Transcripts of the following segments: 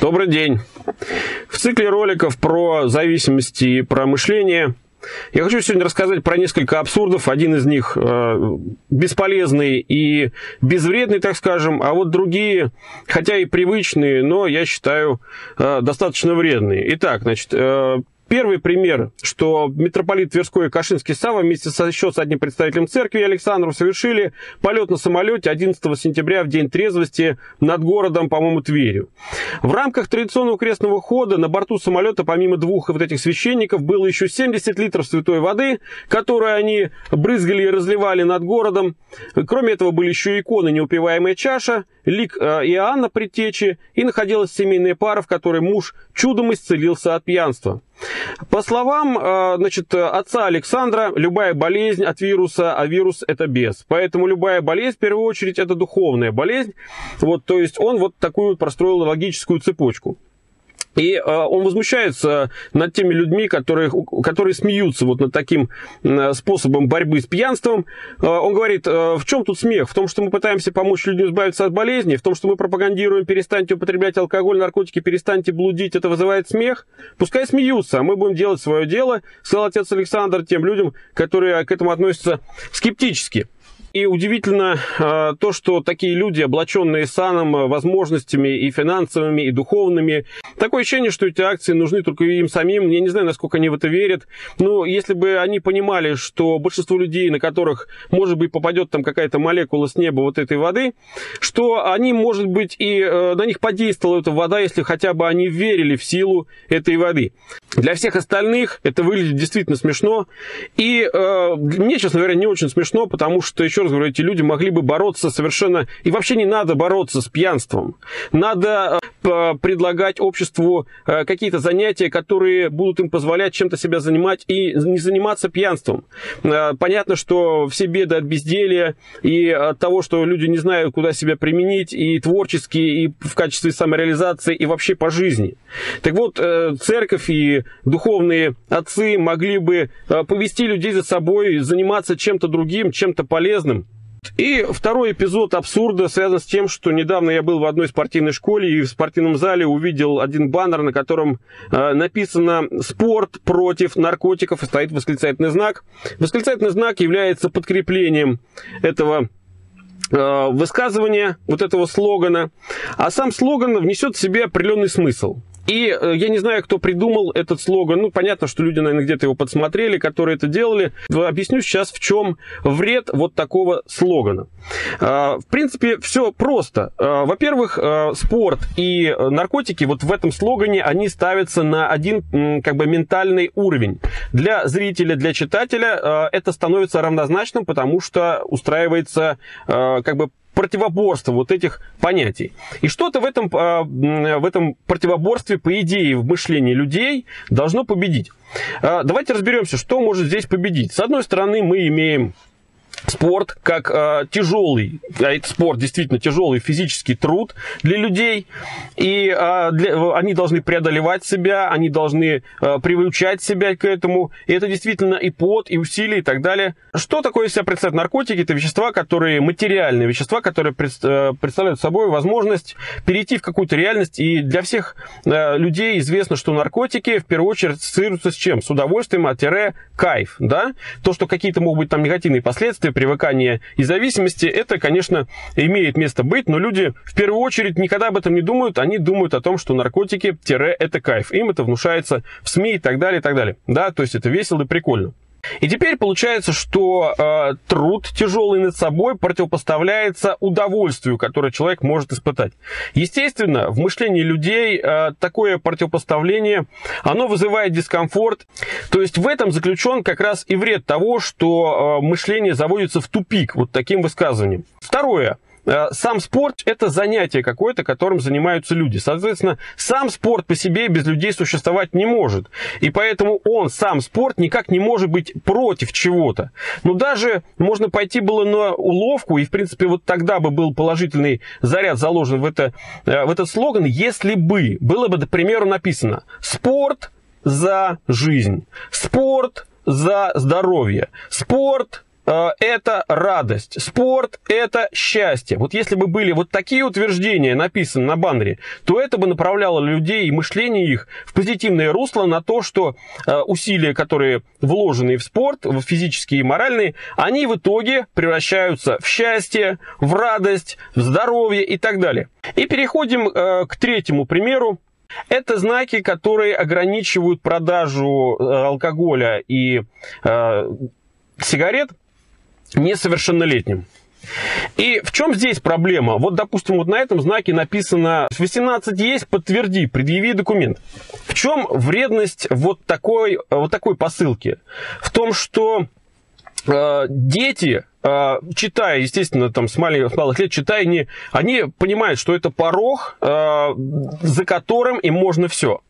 Добрый день. В цикле роликов про зависимости и про мышление я хочу сегодня рассказать про несколько абсурдов. Один из них э, бесполезный и безвредный, так скажем, а вот другие, хотя и привычные, но я считаю э, достаточно вредные. Итак, значит, э, Первый пример, что митрополит Тверской и Кашинский Сава вместе со еще с одним представителем церкви Александром совершили полет на самолете 11 сентября в день трезвости над городом, по-моему, Тверью. В рамках традиционного крестного хода на борту самолета, помимо двух вот этих священников, было еще 70 литров святой воды, которую они брызгали и разливали над городом. Кроме этого, были еще иконы «Неупиваемая чаша», лик э, Иоанна Предтечи, и находилась семейная пара, в которой муж чудом исцелился от пьянства. По словам э, значит, отца Александра, любая болезнь от вируса, а вирус это бес. Поэтому любая болезнь, в первую очередь, это духовная болезнь. Вот, то есть он вот такую простроил логическую цепочку. И э, он возмущается над теми людьми, которые, которые смеются вот над таким э, способом борьбы с пьянством. Э, он говорит, э, в чем тут смех? В том, что мы пытаемся помочь людям избавиться от болезни, в том, что мы пропагандируем, перестаньте употреблять алкоголь, наркотики, перестаньте блудить, это вызывает смех. Пускай смеются, а мы будем делать свое дело, сказал отец Александр тем людям, которые к этому относятся скептически. И удивительно э, то, что такие люди, облаченные саном, возможностями и финансовыми, и духовными, такое ощущение, что эти акции нужны только им самим. Я не знаю, насколько они в это верят. Но если бы они понимали, что большинство людей, на которых, может быть, попадет там какая-то молекула с неба вот этой воды, что они, может быть, и э, на них подействовала эта вода, если хотя бы они верили в силу этой воды. Для всех остальных это выглядит действительно смешно. И э, мне, честно говоря, не очень смешно, потому что еще раз говорю, эти люди могли бы бороться совершенно... И вообще не надо бороться с пьянством. Надо э, предлагать обществу э, какие-то занятия, которые будут им позволять чем-то себя занимать и не заниматься пьянством. Э, понятно, что все беды от безделия и от того, что люди не знают, куда себя применить, и творчески, и в качестве самореализации, и вообще по жизни. Так вот, церковь и духовные отцы могли бы повести людей за собой, заниматься чем-то другим, чем-то полезным. И второй эпизод абсурда связан с тем, что недавно я был в одной спортивной школе и в спортивном зале увидел один баннер, на котором э, написано «Спорт против наркотиков» и стоит восклицательный знак. Восклицательный знак является подкреплением этого э, высказывания, вот этого слогана, а сам слоган внесет в себе определенный смысл. И э, я не знаю, кто придумал этот слоган. Ну, понятно, что люди, наверное, где-то его подсмотрели, которые это делали. Объясню сейчас, в чем вред вот такого слогана. А, в принципе, все просто. Во-первых, спорт и наркотики вот в этом слогане, они ставятся на один как бы ментальный уровень. Для зрителя, для читателя это становится равнозначным, потому что устраивается как бы противоборство вот этих понятий. И что-то в этом, а, в этом противоборстве, по идее, в мышлении людей должно победить. А, давайте разберемся, что может здесь победить. С одной стороны, мы имеем спорт как э, тяжелый, а это спорт действительно тяжелый физический труд для людей, и э, для, они должны преодолевать себя, они должны э, приучать себя к этому, и это действительно и пот, и усилия, и так далее. Что такое из себя представляют наркотики? Это вещества, которые материальные вещества, которые пред, э, представляют собой возможность перейти в какую-то реальность, и для всех э, людей известно, что наркотики в первую очередь ассоциируются с чем? С удовольствием, а тире кайф, да? То, что какие-то могут быть там негативные последствия, привыкания и зависимости, это, конечно, имеет место быть, но люди в первую очередь никогда об этом не думают, они думают о том, что наркотики – это кайф. Им это внушается в СМИ и так далее, и так далее. Да, то есть это весело и прикольно. И теперь получается, что э, труд тяжелый над собой противопоставляется удовольствию, которое человек может испытать. Естественно, в мышлении людей э, такое противопоставление, оно вызывает дискомфорт. То есть в этом заключен как раз и вред того, что э, мышление заводится в тупик вот таким высказыванием. Второе. Э, сам спорт – это занятие какое-то, которым занимаются люди. Соответственно, сам спорт по себе без людей существовать не может. И поэтому он, сам спорт, никак не может быть против чего-то. Но даже можно пойти было на уловку, и, в принципе, вот тогда бы был положительный заряд заложен в, это, э, в этот слоган, если бы было бы, к примеру, написано «Спорт за жизнь», «Спорт за здоровье», «Спорт это радость, спорт – это счастье. Вот если бы были вот такие утверждения написаны на баннере, то это бы направляло людей и мышление их в позитивное русло на то, что э, усилия, которые вложены в спорт, в физические и моральные, они в итоге превращаются в счастье, в радость, в здоровье и так далее. И переходим э, к третьему примеру. Это знаки, которые ограничивают продажу э, алкоголя и э, сигарет несовершеннолетним. И в чем здесь проблема? Вот, допустим, вот на этом знаке написано 18 есть, подтверди, предъяви документ. В чем вредность вот такой, вот такой посылки? В том, что э, дети э, читая, естественно, там с маленьких, с малых лет, читая, они, они понимают, что это порог, э, за которым им можно все.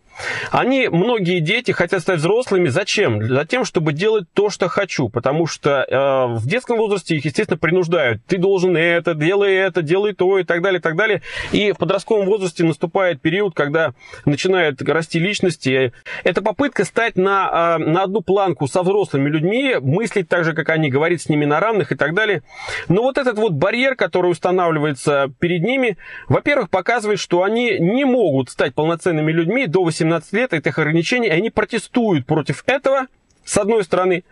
Они, многие дети хотят стать взрослыми. Зачем? Для тем, чтобы делать то, что хочу. Потому что э, в детском возрасте их, естественно, принуждают. Ты должен это, делай это, делай то и так далее, и так далее. И в подростковом возрасте наступает период, когда начинают расти личности. Это попытка стать на, э, на одну планку со взрослыми людьми, мыслить так же, как они, говорить с ними на равных и так далее. Но вот этот вот барьер, который устанавливается перед ними, во-первых, показывает, что они не могут стать полноценными людьми до 18 17 лет этих ограничений, и они протестуют против этого, с одной стороны.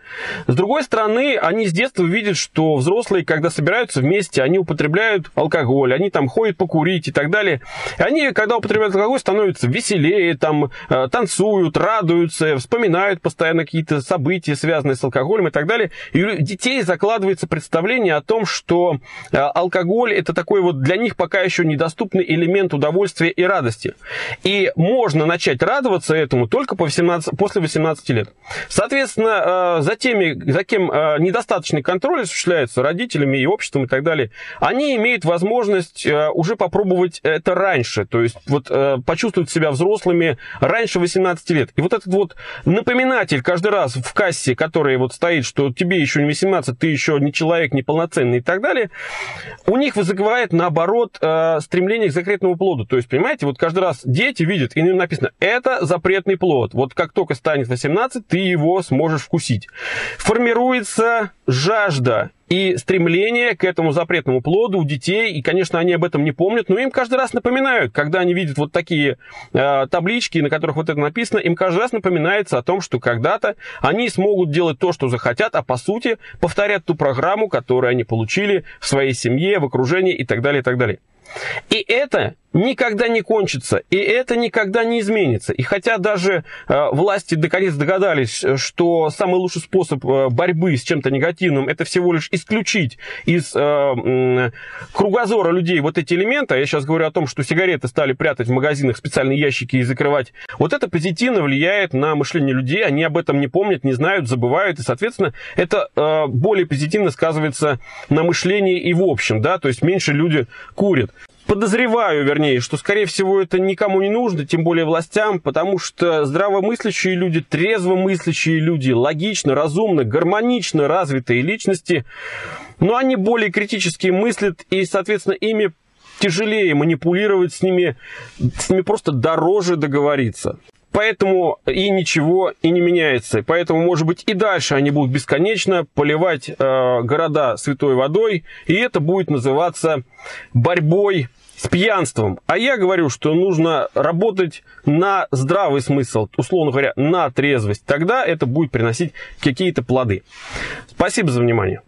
С другой стороны, они с детства видят, что взрослые, когда собираются вместе, они употребляют алкоголь, они там ходят покурить и так далее. И они, когда употребляют алкоголь, становятся веселее, там, э, танцуют, радуются, вспоминают постоянно какие-то события, связанные с алкоголем и так далее. И у детей закладывается представление о том, что э, алкоголь это такой вот для них пока еще недоступный элемент удовольствия и радости. И можно начать радоваться этому только по 18, после 18 лет. Соответственно, Соответственно, э, за, теми, за кем э, недостаточный контроль осуществляется родителями и обществом и так далее, они имеют возможность э, уже попробовать это раньше, то есть вот почувствовать себя взрослыми раньше 18 лет. И вот этот вот напоминатель каждый раз в кассе, который вот стоит, что тебе еще не 18, ты еще не человек, не полноценный и так далее, у них вызывает, наоборот, стремление к запретному плоду. То есть, понимаете, вот каждый раз дети видят, и написано, это запретный плод. Вот как только станет 18, ты его сможешь можешь вкусить. Формируется жажда и стремление к этому запретному плоду у детей, и, конечно, они об этом не помнят, но им каждый раз напоминают, когда они видят вот такие э, таблички, на которых вот это написано, им каждый раз напоминается о том, что когда-то они смогут делать то, что захотят, а по сути повторят ту программу, которую они получили в своей семье, в окружении и так далее, и так далее. И это никогда не кончится, и это никогда не изменится. И хотя даже э, власти наконец догадались, что самый лучший способ э, борьбы с чем-то негативным это всего лишь исключить из э, э, кругозора людей вот эти элементы, а я сейчас говорю о том, что сигареты стали прятать в магазинах специальные ящики и закрывать, вот это позитивно влияет на мышление людей, они об этом не помнят, не знают, забывают, и, соответственно, это э, более позитивно сказывается на мышлении и в общем, да, то есть меньше люди курят подозреваю, вернее, что, скорее всего, это никому не нужно, тем более властям, потому что здравомыслящие люди, трезвомыслящие люди, логично, разумно, гармонично развитые личности, но они более критически мыслят, и, соответственно, ими тяжелее манипулировать с ними, с ними просто дороже договориться. Поэтому и ничего и не меняется. Поэтому, может быть, и дальше они будут бесконечно поливать э, города святой водой, и это будет называться борьбой с пьянством. А я говорю, что нужно работать на здравый смысл, условно говоря, на трезвость. Тогда это будет приносить какие-то плоды. Спасибо за внимание.